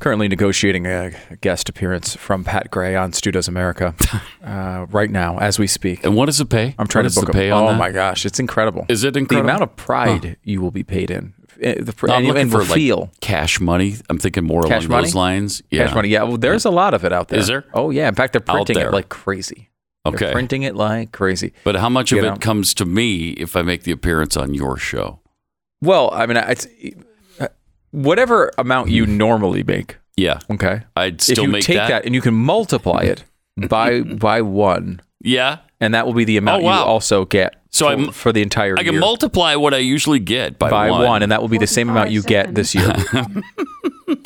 Currently negotiating a guest appearance from Pat Gray on Stu Does America uh, right now as we speak. And what does it pay? I'm trying What to book the pay on Oh that? my gosh, it's incredible. Is it incredible? The amount of pride you will be paid in, Uh, the, No, I'm and, looking and for the like feel. cash money. I'm thinking more Cash along money? those lines. Yeah. Cash money. Yeah, well, there's a lot of it out there. Is there? Oh yeah. In fact, they're printing it like crazy. They're Okay. printing it like crazy. But how much You of know. it comes to me if I make the appearance on your show? Well, I mean, it's whatever amount you normally make. Yeah. Okay. I'd still if you make take that. and you can multiply it by by one, Yeah. and that will be the amount Oh, wow. you also get. So for, I'm- for the entire year. I can year. multiply what I usually get by, by one. one. and that will be the same amount you get this year.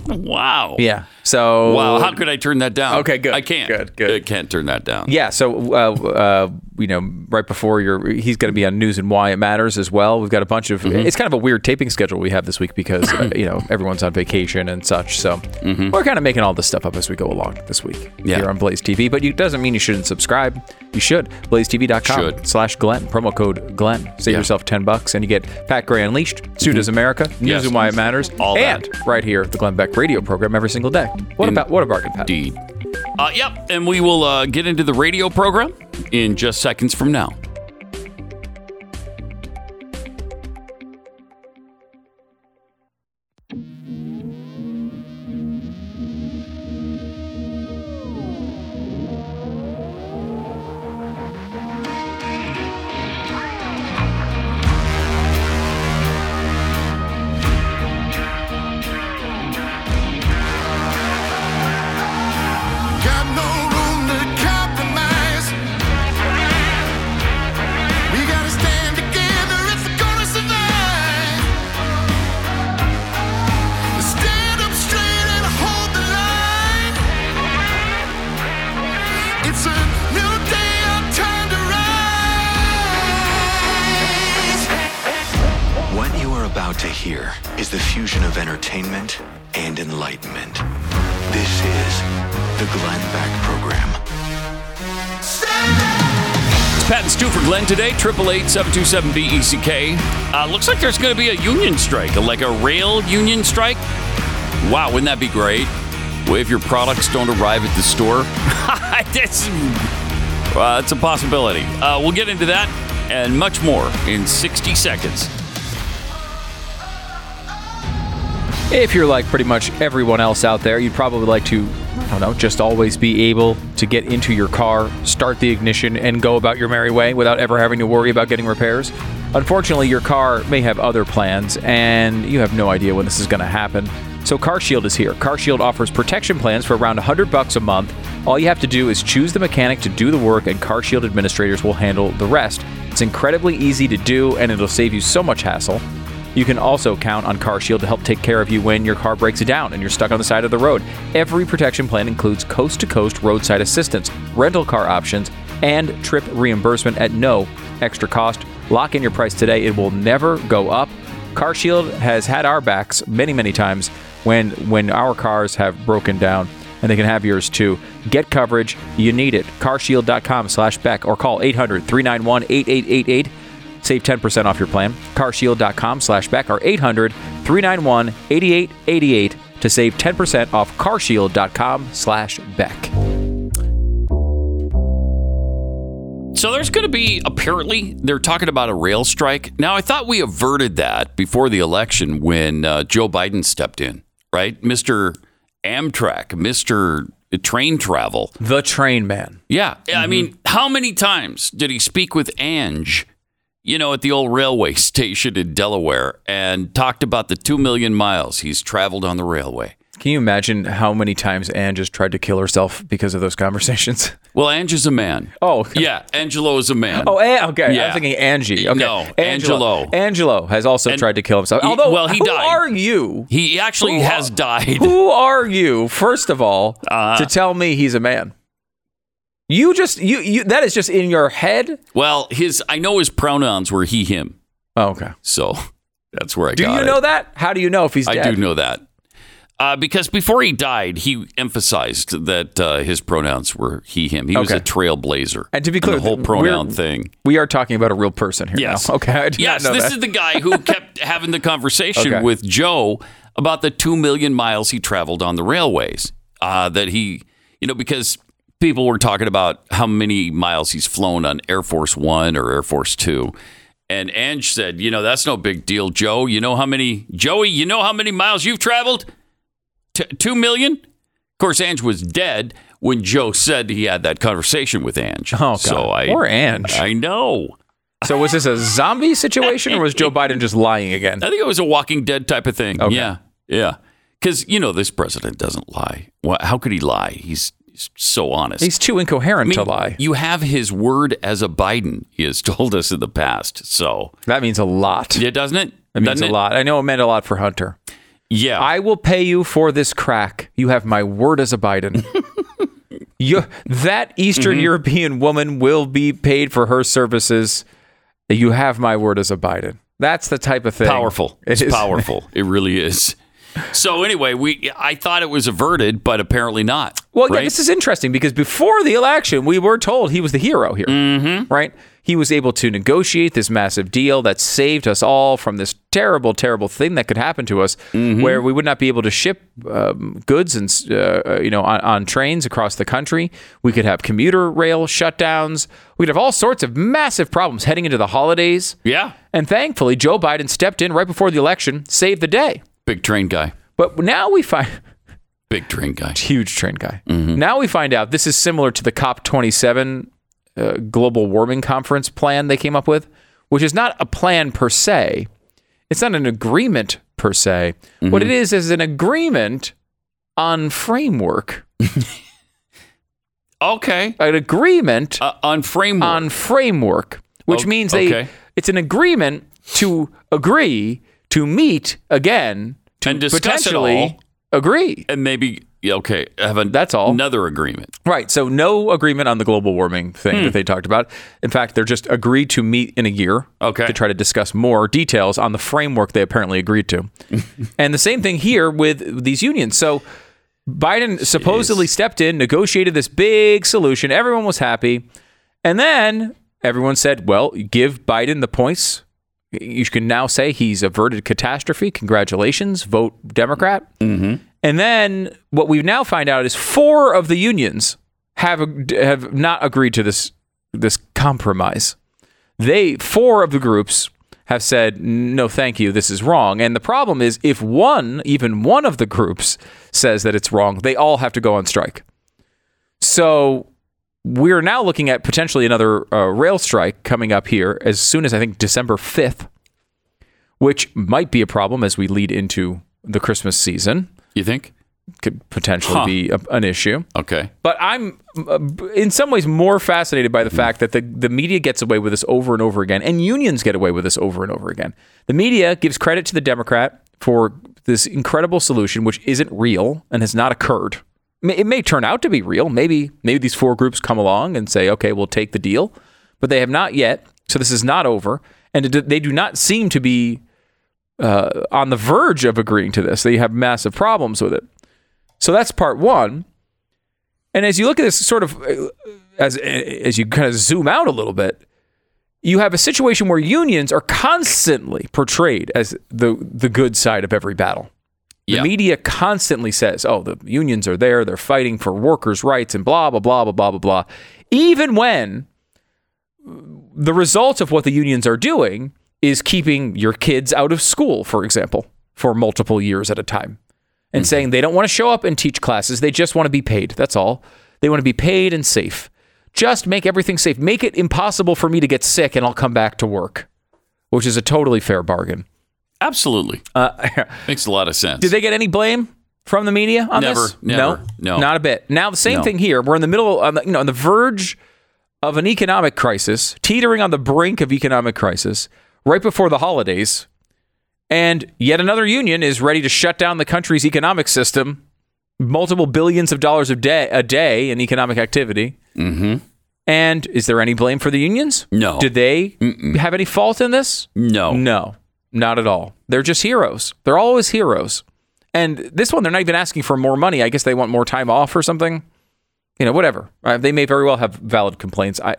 Wow. yeah. So Wow. How could I turn that down? Okay, good, I can't. good, good. I can't turn that down. Yeah, so uh, uh, you know, right before your, he's going to be on news and why it matters as well. We've got a bunch of. Mm-hmm. It's kind of a weird taping schedule we have this week because uh, you know everyone's on vacation and such. So we're kind of making all this stuff up as we go along this week Mm-hmm. Yeah. here on Blaze TV. But it doesn't mean you shouldn't subscribe. You should. BlazeTV.com Should. slash Glenn promo code Glenn. Save Yeah. Mm-hmm. yourself ten bucks and you get Pat Gray Unleashed, Does America, News Yes. and Why It Matters, All and that. right here the Glenn Beck Radio program every single day. What about what a bargain, Pat? Indeed. Uh, yep. And we will uh, get into the radio program in just seconds from now. Entertainment and enlightenment. This is the Glenn Beck Program. It's Pat and Stu for Glenn today. Triple eight seven two seven B E C K. Uh, looks like there's going to be a union strike, like a rail union strike. Wow, wouldn't that be great? Well, if your products don't arrive at the store, that's uh, it's a possibility. Uh, we'll get into that and much more in 60 seconds. If you're like pretty much everyone else out there, you'd probably like to, I don't know, just always be able to get into your car, start the ignition, and go about your merry way without ever having to worry about getting repairs. Unfortunately, your car may have other plans, and you have no idea when this is going to happen. So CarShield is here. CarShield offers protection plans for around 100 bucks a month. All you have to do is choose the mechanic to do the work, and CarShield administrators will handle the rest. It's incredibly easy to do, and it'll save you so much hassle. You can also count on CarShield to help take care of you when your car breaks down and you're stuck on the side of the road. Every protection plan includes coast to coast roadside assistance, rental car options, and trip reimbursement at no extra cost. Lock in your price today, it will never go up. CarShield has had our backs many, many times when when our cars have broken down and they can have yours too. Get coverage, you need it. carshield.com slash Beck or call 800 391 8888. Save 10% off your plan. carshield.com slash Beck or 800 391 8888 to save 10% off carshield.com slash Beck. So there's going to be apparently they're talking about a rail strike. Now I thought we averted that before the election when uh, Joe Biden stepped in, right? Mr. Amtrak, Mr. Train Travel. The Train Man. Yeah, I mean, how many times did he speak with Ange, you know, at the old railway station in Delaware and talked about the 2 million miles he's traveled on the railway? Can you imagine how many times Anne just tried to kill herself because of those conversations? Well, Ange is a man. Oh, Yeah, Angelo is a man. Oh, okay. I Yeah. was thinking Angie. Okay. No, Angelo. Angelo has also And- tried to kill himself. He- Although, well, he who died. are you? He actually Who has died. Who are you, first of all, Uh, to tell me he's a man? You just you you that is just in your head. Well, his I know his pronouns were he him. Oh, okay. So that's where I got. Do you it. know that? How do you know if he's I dead? do know that. Uh, because before he died, he emphasized that uh, his pronouns were he, him. He was a trailblazer. And to be clear, the whole pronoun thing. We are talking about a real person here. Yes. now. Okay. Yes, this that. is the guy who kept having the conversation Okay. with Joe about the two million miles he traveled on the railways. Uh, that he, you know, because people were talking about how many miles he's flown on Air Force One or Air Force Two. And Ange said, you know, that's no big deal, Joe. You know how many, Joey, you know how many miles you've traveled? T- two million? Of course, Ange was dead when Joe said he had that conversation with Ange. Oh, God. So I, Poor Ange. I know. So was this a zombie situation or was Joe Biden just lying again? I think it was a Walking Dead type of thing. Okay. Yeah, yeah. Because you know this president doesn't lie. How could he lie? He's so honest. He's too incoherent I mean, to lie. You have his word as a Biden. He has told us in the past. So That means a lot. yeah, doesn't it? That means Doesn't a it? lot. I know it meant a lot for Hunter. Yeah. I will pay you for this crack. You have my word as a Biden. you, that Eastern Mm-hmm. European woman will be paid for her services. You have my word as a Biden. That's the type of thing. powerful. It It's is. powerful. It really is. So anyway, we I thought it was averted, but apparently not. Well, yeah, this is interesting because before the election, we were told he was the hero here, mm-hmm. right? He was able to negotiate this massive deal that saved us all from this terrible, terrible thing that could happen to us, Mm-hmm. where we would not be able to ship um, goods and uh, you know on, on trains across the country. We could have commuter rail shutdowns. We'd have all sorts of massive problems heading into the holidays. yeah, And thankfully, Joe Biden stepped in right before the election, saved the day. Big train guy. But now we find Big train guy. huge train guy. Now we find out this is similar to the COP27 uh, global warming conference plan they came up with, which is not a plan per se. It's not an agreement per se. What it is is an agreement on framework, Okay. an agreement Uh, on framework. on framework, which means they okay. it's an agreement to agree to meet again to And potentially agree. and maybe okay, have a, That's all. Another agreement. Right. So no agreement on the global warming thing Hmm. that they talked about. In fact, they're just agreed to meet in a year Okay. to try to discuss more details on the framework they apparently agreed to. and the same thing here with these unions. So Biden supposedly stepped in, negotiated this big solution. Everyone was happy. And then everyone said, well, give Biden the points. You can now say he's averted catastrophe. Congratulations. Vote Democrat. Mm-hmm. And then what we now find out is four of the unions have have not agreed to this this compromise. They four of the groups have said no, thank you, this is wrong. And the problem is if one, even one of the groups says that it's wrong, they all have to go on strike. So we're now looking at potentially another uh, rail strike coming up here as soon as I think December 5th, which might be a problem as we lead into the Christmas season. You think? Could potentially Huh. be a, an issue. Okay. But I'm uh, in some ways more fascinated by the fact that the, the media gets away with this over and over again, and unions get away with this over and over again. The media gives credit to the Democrat for this incredible solution, which isn't real and has not occurred. It may turn out to be real. Maybe maybe these four groups come along and say, "Okay, we'll take the deal," but they have not yet. So this is not over, and they do not seem to be uh, on the verge of agreeing to this. They have massive problems with it. So that's part one. And as you look at this sort of uh, as as you kind of zoom out a little bit, you have a situation where unions are constantly portrayed as the the good side of every battle. The Yeah. media constantly says, "Oh, the unions are there; they're fighting for workers' rights and blah blah blah blah blah blah blah." Even when the result of what the unions are doing is keeping your kids out of school, for example, for multiple years at a time and mm-hmm. saying they don't want to show up and teach classes. They just want to be paid. That's all. They want to be paid and safe. Just make everything safe. Make it impossible for me to get sick and I'll come back to work, which is a totally fair bargain. Absolutely. Uh, Makes a lot of sense. did they get any blame from the media on Never, this? never, no, no. not a bit. Now the same No. thing here. We're in the middle, of, you know, on the verge of an economic crisis, teetering on the brink of economic crisis, right before the holidays, and yet another union is ready to shut down the country's economic system, multiple billions of dollars a day a day in economic activity. Mm-hmm. And is there any blame for the unions? No. Did they have any fault in this? No. No, not at all. They're just heroes. They're always heroes. And this one, they're not even asking for more money. I guess they want more time off or something. You know, whatever. Uh, they may very well have valid complaints. I,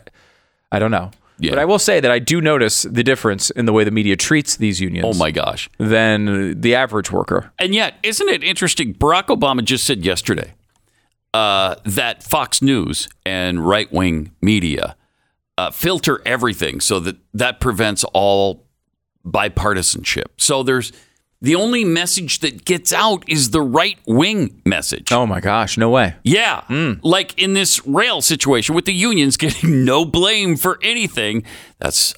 I don't know. Yeah. But I will say that I do notice the difference in the way the media treats these unions Oh my gosh. than the average worker. And yet, isn't it interesting? Barack Obama just said yesterday uh, that Fox News and right wing media uh, filter everything so that that prevents all bipartisanship. So there's the only message that gets out is the right wing message. Oh my gosh, no way. Yeah. Like in this rail situation with the unions getting no blame for anything. That's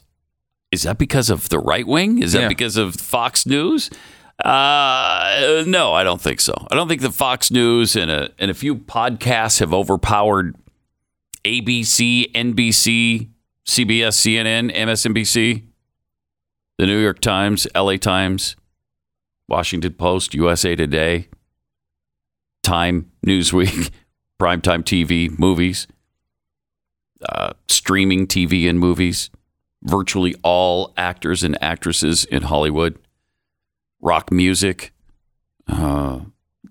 is that because of the right wing? Is that Yeah. because of Fox News? Uh, no, I don't think so. I don't think the Fox News and a and a few podcasts have overpowered ABC, NBC, CBS, CNN, MSNBC, the New York Times, LA Times, Washington Post, USA Today, Time, Newsweek, primetime TV, movies, uh, streaming TV and movies, virtually all actors and actresses in Hollywood, rock music, uh,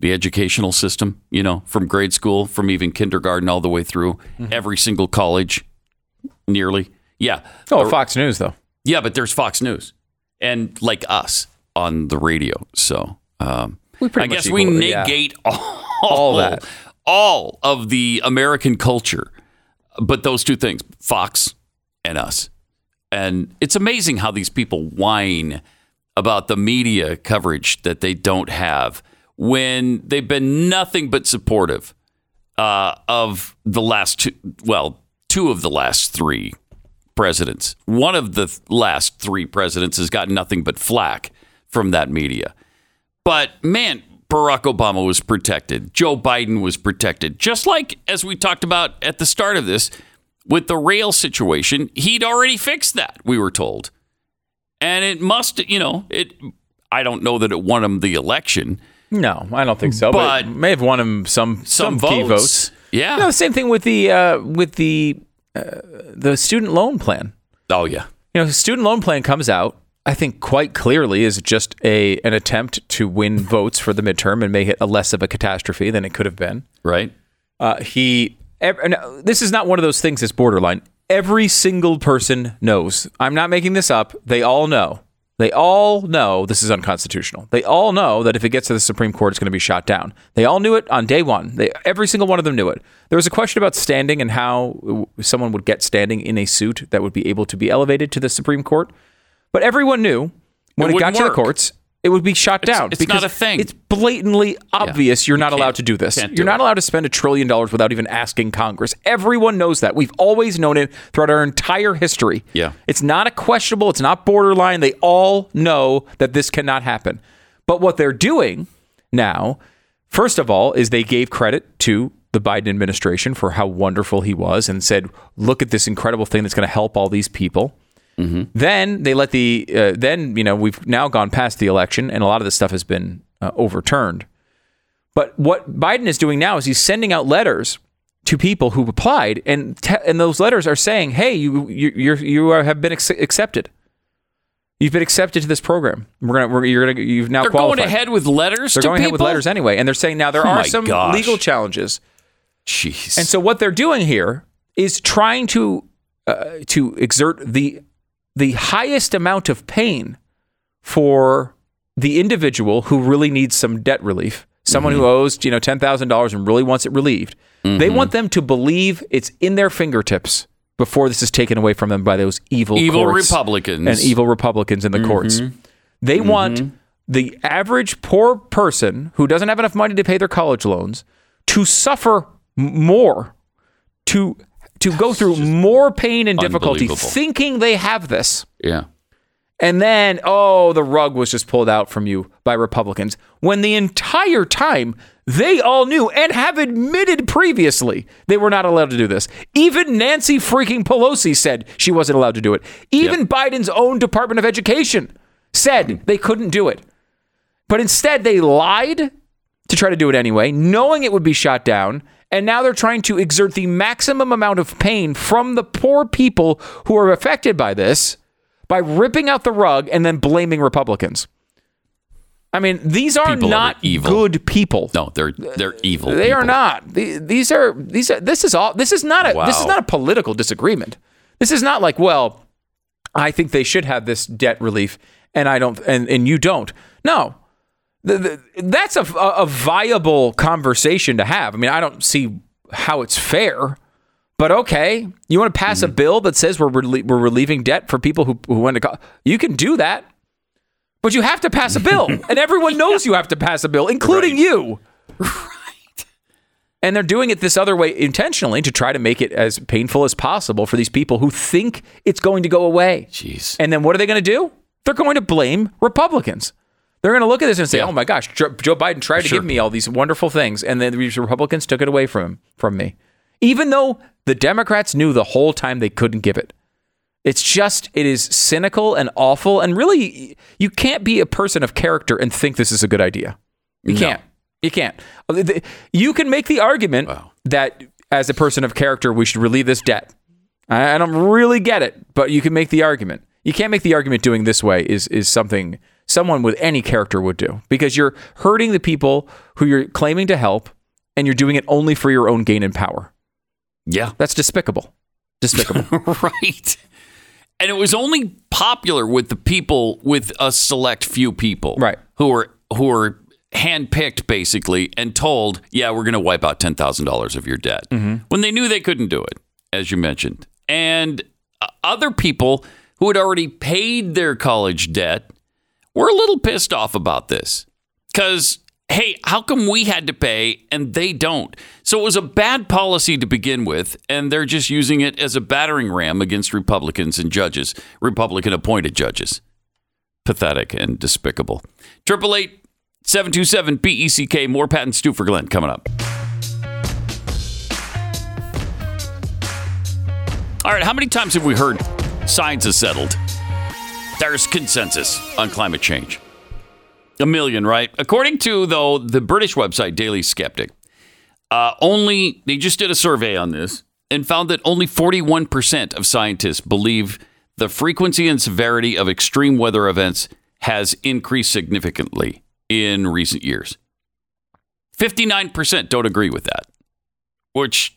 the educational system, you know, from grade school, from even kindergarten all the way through, every single college, nearly. Yeah. Oh, Fox News though. Yeah, but there's Fox News and like us on the radio. So um, I guess we equal- yeah. negate all, All that. all of the American culture, but those two things, Fox and us. And it's amazing how these people whine about the media coverage that they don't have when they've been nothing but supportive uh, of the last two, well, two of the last three presidents. One of the th- last three presidents has gotten nothing but flack from that media. But man, Barack Obama was protected. Joe Biden was protected. Just like as we talked about at the start of this with the rail situation, he'd already fixed that, we were told. And it must, you know, it I don't know that it won him the election. No, I don't think so. But, But- it may have won him some Some some, key votes. votes. Yeah. You know, the same thing with the uh, with the uh, the student loan plan. Oh yeah. You know, the student loan plan comes out. I think quite clearly is just a an attempt to win votes for the midterm and make it a less of a catastrophe than it could have been. Right? Uh, he, ev- no, this is not one of those things that's borderline. Every single person knows. I'm not making this up. They all know. They all know this is unconstitutional. They all know that if it gets to the Supreme Court, it's going to be shot down. They all knew it on day one. They, every single one of them knew it. There was a question about standing and how someone would get standing in a suit that would be able to be elevated to the Supreme Court. But everyone knew when It it, got wouldn't to the courts, it would be shot down. it's not a thing. It's blatantly obvious you're not allowed to do this. do You're not it. allowed to spend a trillion dollars without even asking Congress. Everyone knows that. We've always known it throughout our entire history. Yeah. It's not a questionable, it's not borderline. They all know that this cannot happen. But what they're doing now, first of all, is they gave credit to the Biden administration for how wonderful he was and said, look at this incredible thing that's going to help all these people. Then they let the uh, then you know we've now gone past the election and a lot of this stuff has been uh, overturned. But what Biden is doing now is he's sending out letters to people who applied, and te- and those letters are saying, "Hey, you you you're, you are, have been ex- accepted. You've been accepted to this program. We're gonna we're, you're gonna you've now They're qualified." going ahead with letters They're going ahead with letters anyway, and they're saying now there Oh are some gosh. legal challenges. Jeez. And so what they're doing here is trying to uh, to exert the the highest amount of pain for the individual who really needs some debt relief, someone who mm-hmm. owes you know ten thousand dollars and really wants it relieved. They mm-hmm. want them to believe it's in their fingertips before this is taken away from them by those evil Evil Republicans. and evil Republicans in the mm-hmm. courts. They want the average poor person who doesn't have enough money to pay their college loans to suffer more, to to go through more pain and difficulty thinking they have this. yeah. And then, oh, the rug was just pulled out from you by Republicans when the entire time they all knew and have admitted previously they were not allowed to do this. Even Nancy freaking Pelosi said she wasn't allowed to do it. Even Biden's own Department of Education said they couldn't do it. But instead, they lied to try to do it anyway, knowing it would be shot down. And now they're trying to exert the maximum amount of pain from the poor people who are affected by this by ripping out the rug and then blaming Republicans. I mean, these are People are not evil. good people. No, they're they're evil. They are not. These are these are this is all this is not a this is not a political disagreement. This is not like, well, I think they should have this debt relief and I don't and, and you don't. No. The, the, that's a, a, viable conversation to have. I mean, I don't see how it's fair. But okay, you want to pass a mm-hmm. bill that says we're relie- we're relieving debt for people who who went to college. You can do that, but you have to pass a bill, and everyone knows you have to pass a bill, including Right. you. Right. And they're doing it this other way intentionally to try to make it as painful as possible for these people who think it's going to go away. Jeez. And then what are they going to do? They're going to blame Republicans. They're going to look at this and say, Yeah. "Oh my gosh, Joe Biden tried to Sure. give me all these wonderful things, and then these Republicans took it away from him, from me, even though the Democrats knew the whole time they couldn't give it." It's just it is cynical and awful, and really, you can't be a person of character and think this is a good idea. You No. can't. You can't. Uh, you can make the argument Wow. that as a person of character, we should relieve this debt. I don't really get it, but you can make the argument. You can't make the argument doing this way is is something someone with any character would do because you're hurting the people who you're claiming to help and you're doing it only for your own gain and power. Yeah. That's despicable. Despicable. right. And it was only popular with the people with a select few people, Right. Who were who were handpicked basically and told, "Yeah, we're going to wipe out ten thousand dollars of your debt," when they knew they couldn't do it, as you mentioned. And uh, other people who had already paid their college debt were a little pissed off about this because hey, how come we had to pay and they don't? So it was a bad policy to begin with, and they're just using it as a battering ram against Republicans and judges, Republican appointed judges. Pathetic and despicable. Triple eight seven two seven BECK. More Pat and Stu for Glenn coming up. All right, how many times have we heard science is settled? There's consensus on climate change. A million, right? According to though the British website Daily Skeptic, uh, only they just did a survey on this and found that only 41% of scientists believe the frequency and severity of extreme weather events has increased significantly in recent years. 59% don't agree with that, which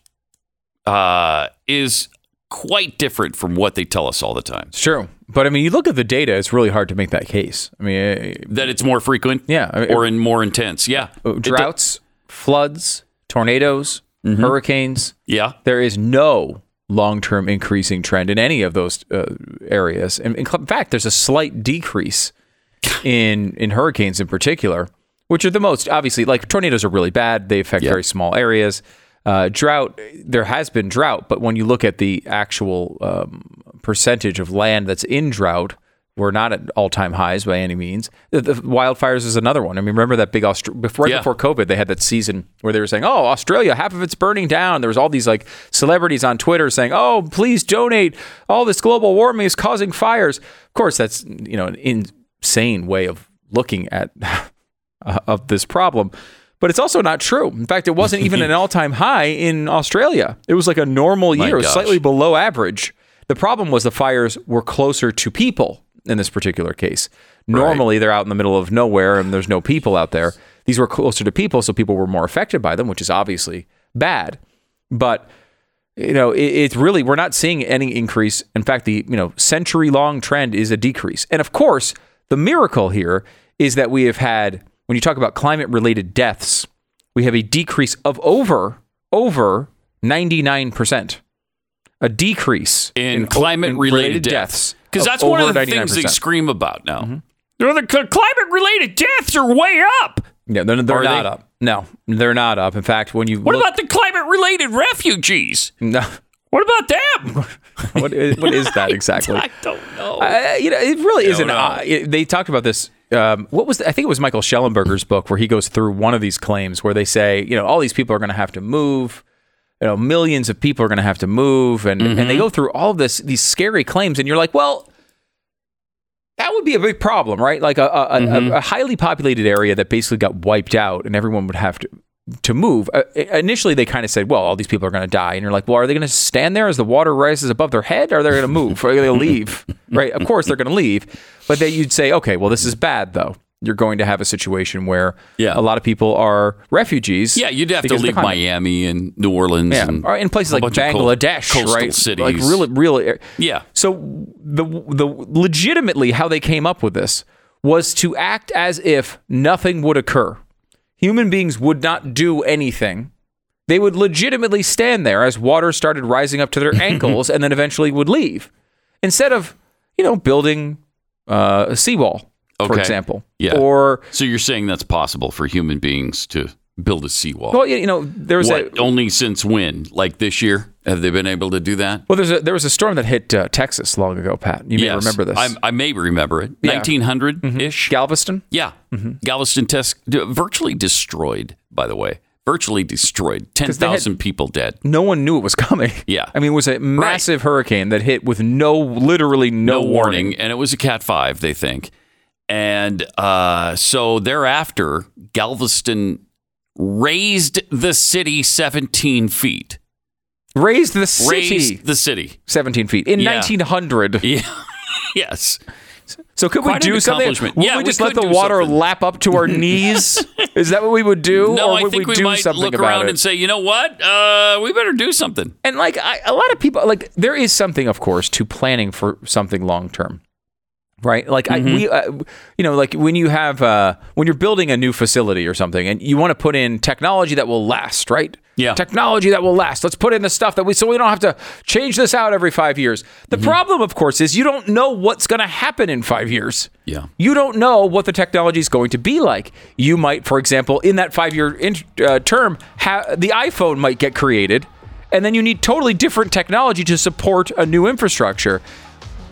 uh, is quite different from what they tell us all the time. True. But I mean, you look at the data, it's really hard to make that case. I mean, That it's more frequent, Yeah, I mean- or in more intense, yeah. uh, droughts, floods, tornadoes, hurricanes. yeah, there is no long-term increasing trend in any of those uh, areas. And in fact, there's a slight decrease in in hurricanes in particular, which are the most obviously like tornadoes are really bad. They affect very small areas. Uh, drought, there has been drought, but when you look at the actual um, percentage of land that's in drought, we're not at all-time highs by any means. The, the wildfires is another one. I mean, remember that big Aust- before, right Yeah. before COVID, they had that season where they were saying, "Oh, Australia, half of it's burning down." There was all these like celebrities on Twitter saying, "Oh, please donate. All this global warming is causing fires." Of course, that's you know an insane way of looking at uh, of this problem. But it's also not true. In fact, it wasn't even an all-time high in Australia. It was like a normal year, slightly below average. The problem was the fires were closer to people in this particular case. Normally, they're out in the middle of nowhere and there's no people out there. These were closer to people, so people were more affected by them, which is obviously bad. But you know, it, it's really we're not seeing any increase. In fact, the you know century-long trend is a decrease. And of course, the miracle here is that we have had when you talk about climate-related deaths, we have a decrease of over over 99%. A decrease in climate related deaths. Because that's one of the things they scream about now. No, The climate related deaths are way up. Yeah, they're, they're not they? up. No, they're not up. In fact, when you What look, about the climate related refugees? no, What about them? what, is, what is that exactly? I don't know. Uh, you know, it really isn't. Uh, it- they talked about this. Um, what was the, I think it was Michael Shellenberger's book where he goes through one of these claims where they say, you know, all these people are going to have to move. You know, millions of people are going to have to move, and and they go through all of this these scary claims, and you're like, well, that would be a big problem, right? Like a a, a, a highly populated area that basically got wiped out, and everyone would have to to move. Uh, initially, they kind of said, well, all these people are going to die, and you're like, well, are they going to stand there as the water rises above their head, or are they going to move? Are they going to leave? right? Of course, they're going to leave, but then you'd say, okay, well, this is bad though. You're going to have a situation where Yeah. a lot of people are refugees. yeah, you'd have to leave. Miami and New Orleans Yeah, and or in places like bunch of co- Bangladesh, coastal right? cities. Like really, really. Yeah. So the the legitimately how they came up with this was to act as if nothing would occur. Human beings would not do anything. They would legitimately stand there as water started rising up to their ankles and then eventually would leave. Instead of, you know, building uh, a seawall, for example. Yeah. Or So you're saying that's possible for human beings to build a seawall? well, you know, there was what? a Only since when? Like this year? Have they been able to do that? well, there's a there was a storm that hit uh, Texas long ago, Pat. You may Yes. remember this. I, I may remember it. Yeah. Mm-hmm. 1900 ish. Galveston. Yeah. Galveston test virtually destroyed, by the way. Virtually destroyed. 10,000 people dead. no one knew it was coming. Yeah. I mean, it was a massive hurricane that hit with no, literally no, No warning. And it was a Cat 5, they think. And uh, so thereafter, Galveston raised the city 17 feet. Raised the city Raised the city. 17 feet in Yeah. 1900. Yeah. yes. So could Quite we an do something? accomplishment. Would Yeah, we we just let could the do water something. lap up to our knees? Is that what we would do? No, or I would think we, do might something look about around it? and say, you know what? Uh, we better do something. And like I, a lot of people, like there is something, of course, to planning for something long term, right? Like Mm-hmm. we, uh, you know, like when you have uh, when you're building a new facility or something, and you want to put in technology that will last, right? Yeah. technology that will last. Let's put in the stuff that we so we don't have to change this out every five years. The Mm-hmm. problem, of course, is you don't know what's going to happen in five years. Yeah. You don't know what the technology is going to be like. You might, for example, in that five year in, uh, term, ha- the iPhone might get created, and then you need totally different technology to support a new infrastructure.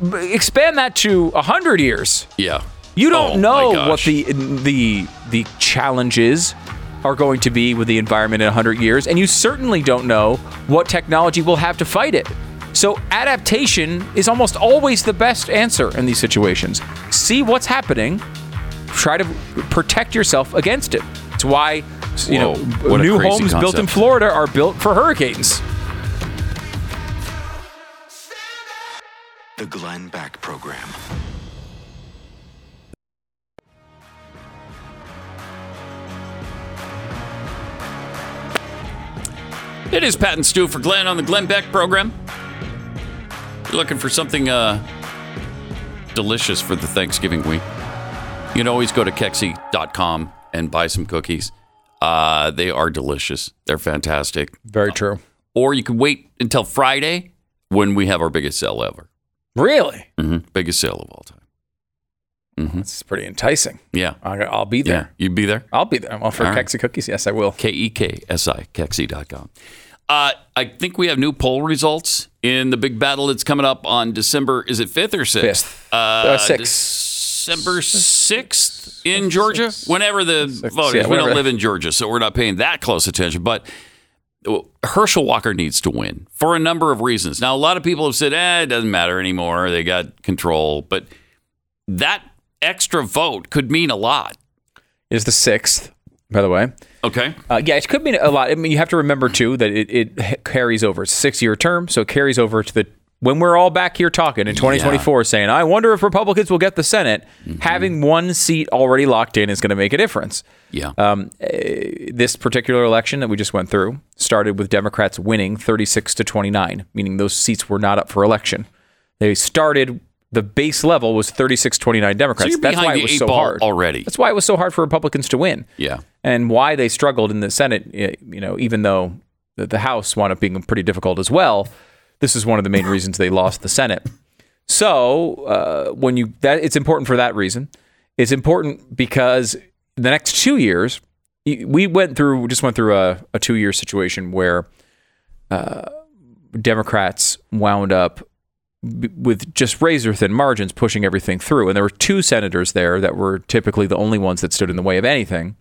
Expand that to 100 years. Yeah. You don't Oh, know what the, the, the challenges are going to be with the environment in 100 years, and you certainly don't know what technology will have to fight it. So, adaptation is almost always the best answer in these situations. See what's happening, try to protect yourself against it. It's why you Whoa, know new homes built in. Florida are built for hurricanes. The Glenn Beck Program. It is Pat and Stu for Glenn on the Glenn Beck program. You're looking for something uh, delicious for the Thanksgiving week. You can always go to Keksi.com and buy some cookies. Uh, they are delicious. They're fantastic. Very true. Or you can wait until Friday when we have our biggest sale ever. Really? hmm Biggest sale of all time. That's pretty enticing. Yeah. I'll be Yeah. there. You'd be there? I'll be there. Well, for right. Keksi cookies, yes, I will. K E K S I, Keksi.com. Uh, I think we have new poll results in the big battle that's coming up on December, is it 5th or 6th? Fifth. Uh, Uh, sixth. December 6th in Georgia? Whenever the vote yeah, is. We don't live in Georgia, so we're not paying that close attention. But Herschel Walker needs to win for a number of reasons. Now, a lot of people have said, eh, it doesn't matter anymore. They got control. But that extra vote could mean a lot. It is the sixth, by the way. Okay. Uh, yeah, it could mean a lot. I mean, you have to remember too that it, it carries over. It's a six-year term, so it carries over to the when we're all back here talking in 2024, saying, "I wonder if Republicans will get the Senate." Having one seat already locked in is going to make a difference. Yeah. Um, eh, this particular election that we just went through started with Democrats winning 36 to 29, meaning those seats were not up for election. They started the base level was 36 29 Democrats. So you're That's why the it was eight so hard already. That's why it was so hard for Republicans to win yeah. and why they struggled in the Senate. eh, You know, even though the, the House wound up being pretty difficult as well, this is one of the main reasons they lost the Senate. So uh, when you that it's important for that reason. It's important because the next two years, we went through just went through a, a two year situation where uh, Democrats wound up b- with just razor thin margins pushing everything through. And there were two senators there that were typically the only ones that stood in the way of anything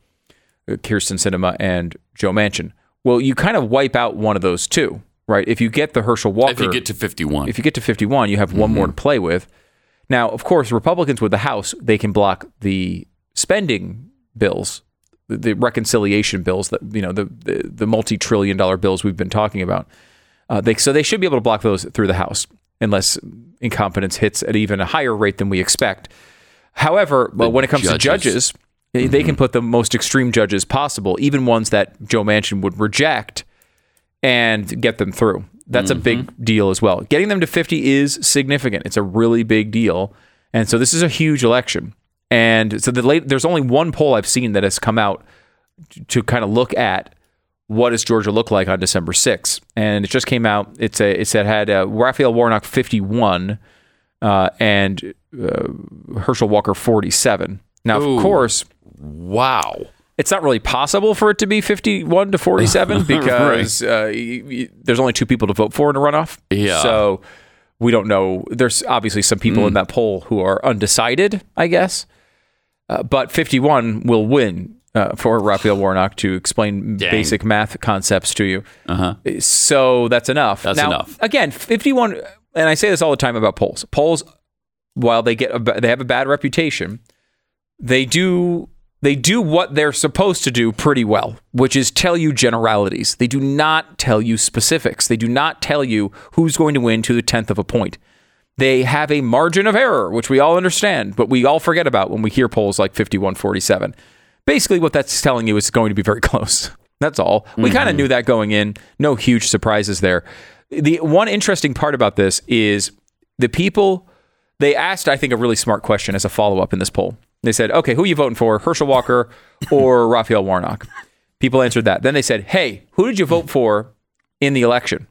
uh, Kyrsten Sinema and Joe Manchin. Well, you kind of wipe out one of those two, right? If you get the Herschel Walker, If you get to 51. if you get to 51, you have one mm-hmm. more to play with. Now, of course, Republicans with the House, they can block the spending bills, the, the reconciliation bills that, you know, the, the, the multi trillion dollar bills we've been talking about. Uh, they, so they should be able to block those through the House unless incompetence hits at even a higher rate than we expect. However, uh, well, when it comes to judges. judges, they- they can mm-hmm. put the most extreme judges possible, even ones that Joe Manchin would reject and get them through. That's a big deal as well. Getting them to 50 is significant. It's a really big deal. And so this is a huge election. And so the late, there's only one poll I've seen that has come out to, to kind of look at what does Georgia look like on December 6th. And it just came out. It's a it's it had uh, Raphael Warnock 51 uh, and uh, Herschel Walker 47. Now, Ooh. of course, wow. It's not really possible for it to be 51 to 47 because uh, y- y- there's only two people to vote for in a runoff. Yeah. So we don't know. There's obviously some people in that poll who are undecided, I guess. Uh, but 51 will win uh, for Raphael Warnock to explain Dang. basic math concepts to you. Uh-huh. So that's enough. That's Now, enough. Again, 51, and I say this all the time about polls. Polls, while they get a, they have a bad reputation, they do they do what they're supposed to do pretty well, which is tell you generalities. They do not tell you specifics. They do not tell you who's going to win to the tenth of a point. They have a margin of error, which we all understand, but we all forget about when we hear polls like 51-47. Basically, what that's telling you is it's going to be very close. That's all. We mm-hmm. kind of knew that going in. No huge surprises there. The one interesting part about this is the people they asked, I think, a really smart question as a follow up in this poll. They said, okay, who are you voting for, Herschel Walker or Raphael Warnock? People answered that. Then they said, hey, who did you vote for in the election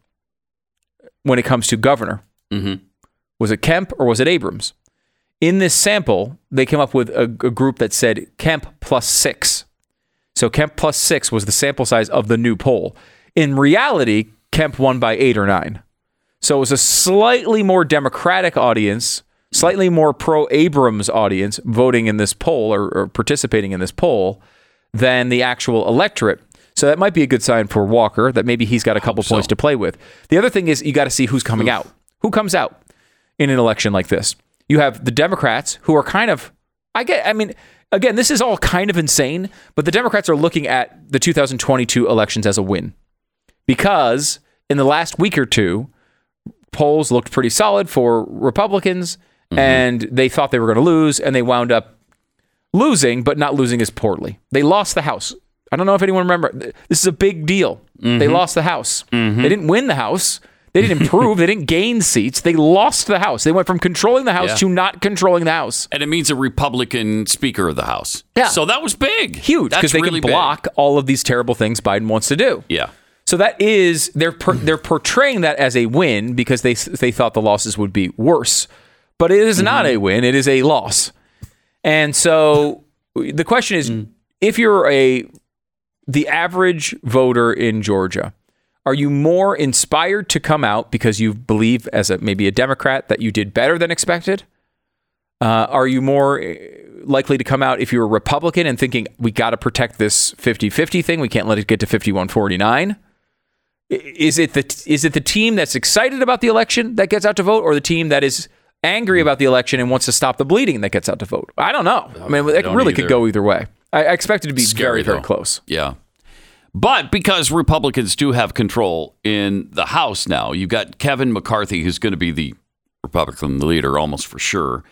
when it comes to governor? Mhm. Was it Kemp or was it Abrams? In this sample, they came up with a, a group that said Kemp plus six. So Kemp plus six was the sample size of the new poll. In reality, Kemp won by eight or nine. So it was a slightly more Democratic audience, slightly more pro Abrams audience voting in this poll or, or participating in this poll than the actual electorate. So that might be a good sign for Walker that maybe he's got a couple points to play with. The other thing is you got to see who's coming out. Who comes out in an election like this? You have the Democrats who are kind of, I get, I mean, again, this is all kind of insane, but the Democrats are looking at the 2022 elections as a win because in the last week or two, polls looked pretty solid for Republicans, Mm-hmm. and they thought they were going to lose, and they wound up losing, but not losing as poorly. They lost the House. I don't know if anyone remember. This is a big deal. They mm-hmm. lost the House. Mm-hmm. They didn't win the House. They didn't improve. they didn't gain seats. They lost the House. They went from controlling the House Yeah. to not controlling the House. And it means a Republican Speaker of the House. Yeah. So that was big. Huge because they really can big. block all of these terrible things Biden wants to do. Yeah. So that is they're per, they're portraying that as a win because they they thought the losses would be worse, but it is not a win. It is a loss, and so the question is, if you're a the average voter in Georgia, are you more inspired to come out because you believe as a maybe a Democrat that you did better than expected? Uh, are you more uh, likely to come out if you're a Republican and thinking we got to protect this 50-50 thing? We can't let it get to 51-49. Is it the is it the team that's excited about the election that gets out to vote, or the team that is angry about the election and wants to stop the bleeding that gets out to vote? I don't know. I mean, it really either. could go either way. I, expect it to be Scary, very very close. Yeah. But because Republicans do have control in the House now, you've got Kevin McCarthy, who's going to be the Republican leader almost for sure,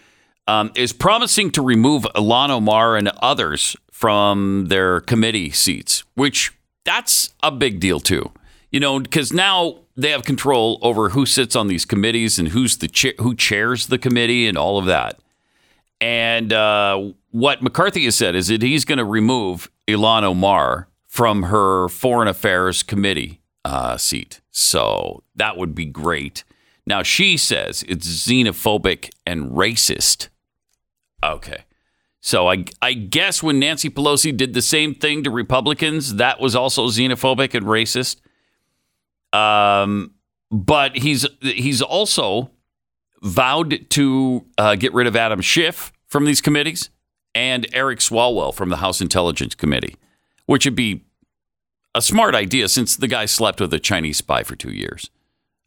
um, is promising to remove Ilhan Omar and others from their committee seats, which that's a big deal too. You know, because now they have control over who sits on these committees and who's the cha- who chairs the committee and all of that. And uh, what McCarthy has said is that he's going to remove Ilhan Omar from her Foreign Affairs Committee uh, seat. So that would be great. Now, she says it's xenophobic and racist. Okay. So I, I guess when Nancy Pelosi did the same thing to Republicans, that was also xenophobic and racist. Um, but he's he's also vowed to uh, get rid of Adam Schiff from these committees and Eric Swalwell from the House Intelligence Committee, which would be a smart idea since the guy slept with a Chinese spy for two years.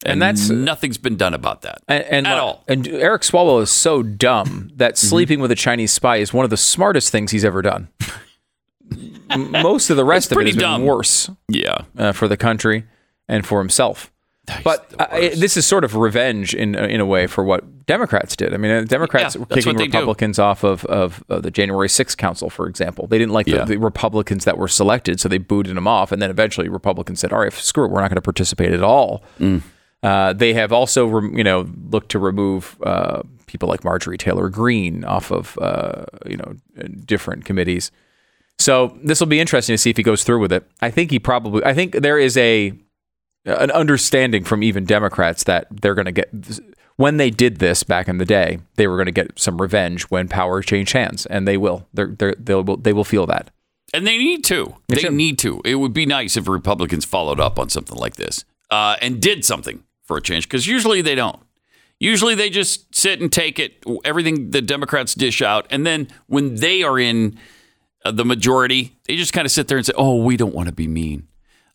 And, And that's- nothing's been done about that And, and at like- all. And Eric Swalwell is so dumb that sleeping with a Chinese spy is one of the smartest things he's ever done. Most of the rest It's of it been dumb. worse Yeah. uh, for the country and for himself. But uh, this is sort of revenge in in a way for what Democrats did. I mean, uh, Democrats Yeah, were kicking they do. Republicans off of, of, of the January 6th Council, for example. They didn't like Yeah. the, the Republicans that were selected, so they booted them off. And then eventually, Republicans said, "All right, screw it, we're not going to participate at all." Mm. Uh, they have also, you know, looked to remove uh, people like Marjorie Taylor Greene off of, uh, you know, different committees. So this will be interesting to see if he goes through with it. I think he probably. I think there is a an understanding from even Democrats that they're going to get when they did this back in the day, they were going to get some revenge when power changed hands, and they will. They're, they're, they'll they will feel that. And they need to. They They should. need to. It would be nice if Republicans followed up on something like this uh, and did something for a change, because usually they don't. Usually they just sit and take it, everything the Democrats dish out, and then when they are in uh, the majority, they just kind of sit there and say, "Oh, we don't want to be mean.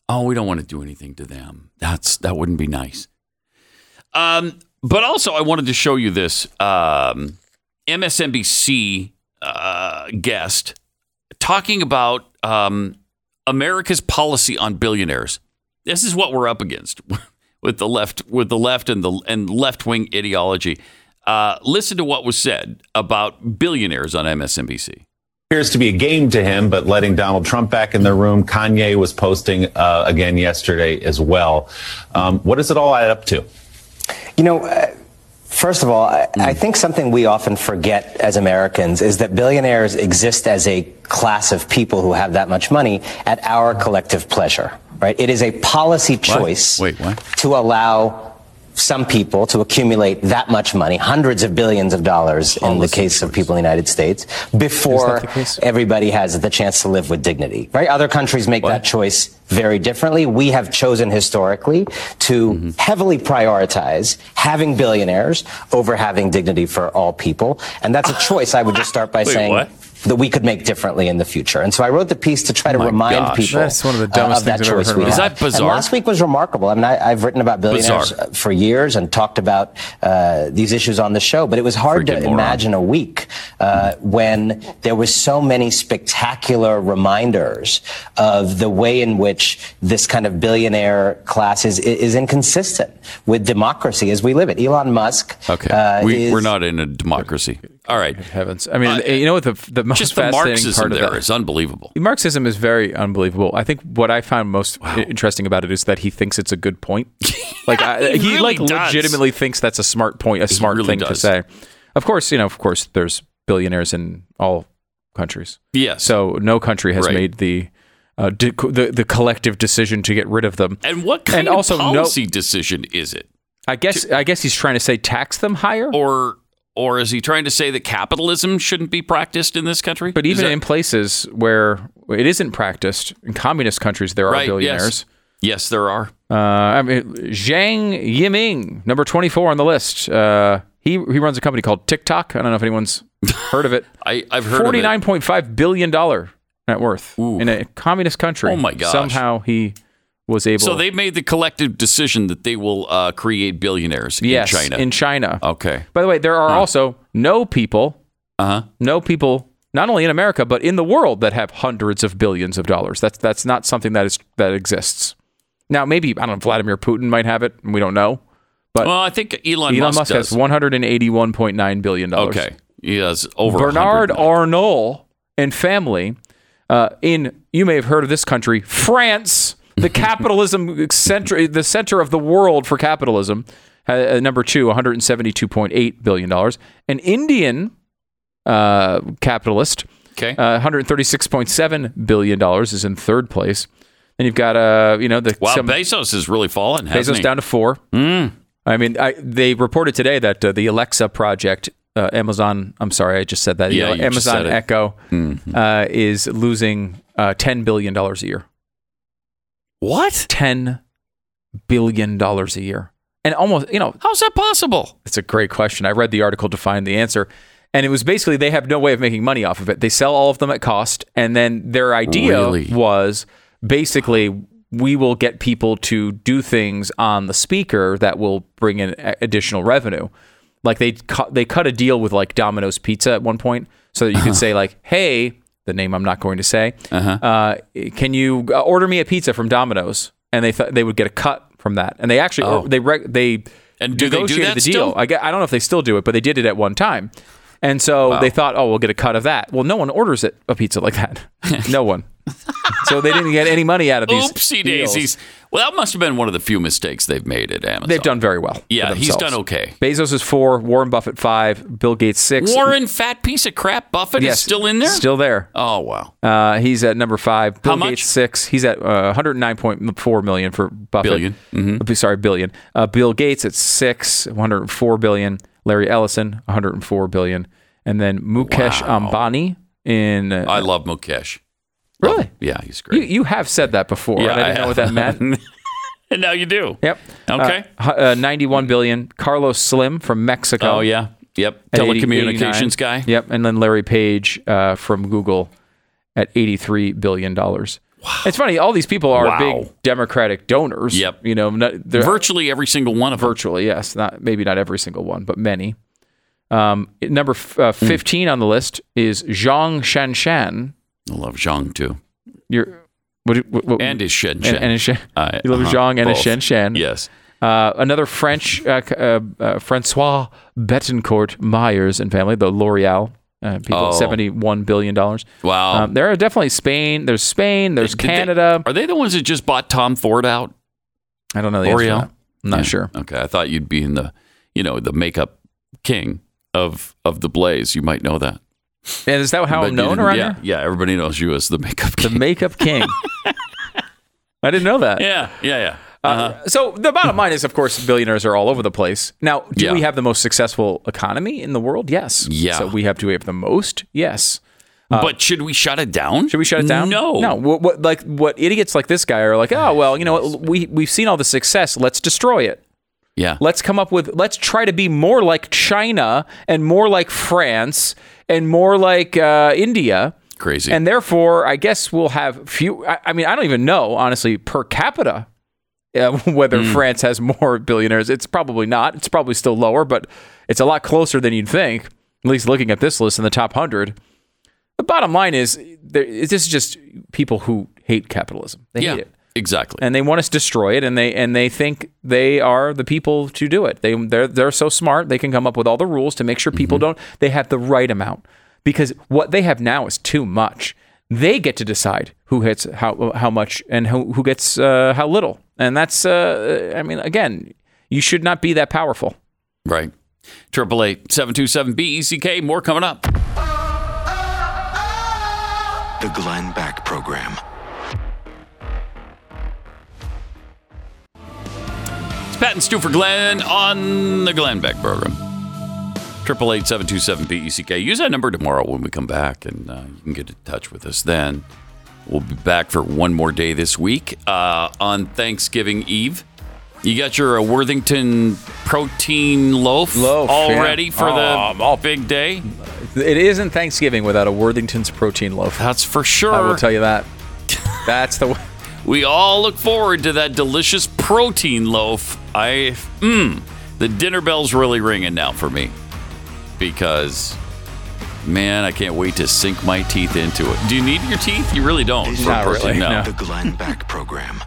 Oh, we don't want to do anything to them. That's that wouldn't be nice." Um, but also, I wanted to show you this um, MSNBC uh, guest talking about um, America's policy on billionaires. This is what we're up against with the left, with the left and the and left wing ideology. Uh, listen to what was said about billionaires on MSNBC. Appears to be a game to him, but letting Donald Trump back in the room. Kanye was posting uh, again yesterday as well. Um, what does it all add up to? You know, uh, first of all, I, I think something we often forget as Americans is that billionaires exist as a class of people who have that much money at our collective pleasure, right? It is a policy choice Wait, what? to allow some people to accumulate that much money, hundreds of billions of dollars in the case of people in the United States, before everybody has the chance to live with dignity, right? Other countries make that choice very differently. We have chosen historically to Mm-hmm. heavily prioritize having billionaires over having dignity for all people. And that's a choice I would just start by Wait, saying what? That we could make differently in the future. And so I wrote the piece to try to my remind gosh. people That's one of the uh, dumbest of that things I've ever heard we in Is my have. that bizarre? And last week was remarkable. I mean, I, I've written about billionaires Bizarre. uh, for years and talked about uh, these issues on the show, but it was hard Freaking to moron. imagine a week uh, when there was so many spectacular reminders of the way in which this kind of billionaire class is, is inconsistent with democracy as we live it. Elon Musk. Okay, uh, we, is- we're not in a democracy. All right, Heavens, I mean, you know what the the most just the fascinating Marxism part of there that is unbelievable. Marxism is very unbelievable. I think what I found most i- interesting about it is that he thinks it's a good point. Like I, He he, really like does. legitimately thinks that's a smart point, a smart really thing to say. Of course, you know, of course, there's billionaires in all countries. Yes. So no country has Right. made the, uh, de- the the collective decision to get rid of them. and what kind and of also no- policy decision is it? I guess I guess he's trying to say tax them higher. Or or is he trying to say that capitalism shouldn't be practiced in this country? But even that- in places where it isn't practiced, in communist countries, there are right, billionaires. Yes. yes, there are. Uh, I mean, Zhang Yiming, number 24 on the list. Uh, he, he runs a company called TikTok. I don't know if anyone's heard of it. I, I've heard of it. $49.5 billion net worth Ooh. in a communist country. Oh, my gosh. Somehow he was able So they made the collective decision that they will uh, create billionaires yes, in China. In China. okay. By the way, there are also no people, Uh huh. no people, not only in America, but in the world that have hundreds of billions of dollars. That's, that's not something that is that exists. Now, maybe, I don't know, Vladimir Putin might have it, and we don't know. But Well, I think Elon, Elon Musk, does. has 181.9 billion dollars. Okay. He has over Bernard 100. Arnault and family uh, in you may have heard of this country, France, the capitalism center, the center of the world for capitalism. Uh, number two, 172.8 billion dollars. An Indian uh, capitalist, Okay. uh, 136.7 billion dollars, is in third place. And you've got uh, you know the wow, some- Bezos has really fallen. hasn't Bezos he? down to four. I mean, I, they reported today that uh, the Alexa project, uh, Amazon, I'm sorry, I just said that. Yeah, You know, Amazon it. Mm-hmm. Echo uh, is losing uh, $10 billion a year. What? $10 billion a year. and almost you know How's that possible? it's a great question. I read the article to find the answer. And it was basically they have no way of making money off of it. They sell all of them at cost. And then their idea Really? was basically we will get people to do things on the speaker that will bring in additional revenue. Like they cut, they cut a deal with like Domino's Pizza at one point so that you could uh-huh. say like, "Hey, the name I'm not going to say, uh can you uh, order me a pizza from Domino's?" And they thought they would get a cut from that. And they actually Oh. they they And do they do that the deal. still? I, I don't know if they still do it, but they did it at one time. And so they thought, oh, we'll get a cut of that. Well, no one orders it a pizza like that. no one. so they didn't get any money out of these. Oopsie deals. daisies. Well, that must have been one of the few mistakes they've made at Amazon. They've done very well. Yeah, he's done okay. Bezos is four, Warren Buffett five, Bill Gates six. Warren, fat piece of crap. Buffett yes, is still in there. Still there. Oh wow. Uh, he's at number five. Bill How much? Gates six. He's at uh, 109.4 million for Buffett. Billion. Mm-hmm. Uh, Sorry, billion. Uh, Bill Gates at six, 104 billion. Larry Ellison, 104 billion, and then Mukesh Wow. Ambani in. Uh, I love Mukesh. really? Yeah, he's You, great. you have said that before. yeah, and I didn't know what that meant. and now you do. Yep. Okay. Uh, uh, 91 billion. Carlos Slim from Mexico. Oh yeah. Yep. at 80 Telecommunications guy. Yep. And then Larry Page uh, from Google at 83 billion dollars. It's funny. All these people are Wow. big Democratic donors. Yep. You know, not, Virtually every single one of them. virtually yes. Not maybe not every single one, but many. Um, number f- uh, Hmm. 15 on the list is Zhang Shanshan. I love Zhang too. You're what, what, what And his Shen and, Shen. and his Shen. I- you love uh-huh, Zhang and both. Shen Shen. Yes. Uh, another French, uh, uh, uh, Francois Bettencourt Meyers and family, the L'Oreal uh, people, Oh. $71 billion. Wow. Um, there are definitely Spain, there's Spain, there's Did they- Canada. are they the ones that just bought Tom Ford out? I don't know the L'Oreal? I'm not Yeah. sure. Okay, I thought you'd be in the, you know, the makeup king of of the Blaze. You might know that. And is that how But I'm known around yeah, here? Yeah, everybody knows you as the makeup king. The makeup king. I didn't know that. yeah, yeah, yeah. Uh, Uh-huh. so the bottom line is, of course, billionaires are all over the place. Now, do Yeah. we have the most successful economy in the world? Yes. Yeah. So we have. Do we have the most? Yes. but should we shut it down? Should we shut it down? No. No. What, what like what idiots like this guy are like? Oh well, you know what? We we've seen all the success. Let's destroy it. Yeah. Let's come up with. Let's try to be more like China and more like France and more like uh, India. Crazy. And therefore, I guess we'll have few. I, I mean, I don't even know honestly per capita uh, whether Hmm. France has more billionaires. It's probably not. It's probably still lower, but it's a lot closer than you'd think. At least looking at this list in the top hundred. The bottom line is, there, this is just people who hate capitalism. They yeah. hate it, Exactly. and they want us to destroy it, and they and they think they are the people to do it. They they're they're so smart they can come up with all the rules to make sure people Mm-hmm. don't. They have the right amount because what they have now is too much. They get to decide who hits how how much and who who gets uh, how little, and that's uh, I mean again, you should not be that powerful. right. Triple eight seven two seven B E C K. More coming up. The Glenn Beck Program. It's Pat and Stu for Glenn on the Glenn Beck program. Triple eight seven two seven B E C K. Use that number tomorrow when we come back, and uh, you can get in touch with us then. We'll be back for one more day this week uh, on Thanksgiving Eve. You got your uh, Worthington protein loaf, Loaf, all yeah. ready for Oh, the all- big day. It isn't Thanksgiving without a Worthington's protein loaf. That's for sure. I will tell you that. That's the way. We all look forward to that delicious protein loaf. I, mmm, the dinner bell's really ringing now for me because, man, I can't wait to sink my teeth into it. Do you need your teeth? You really don't. This for really, no. the Glenn Beck Program.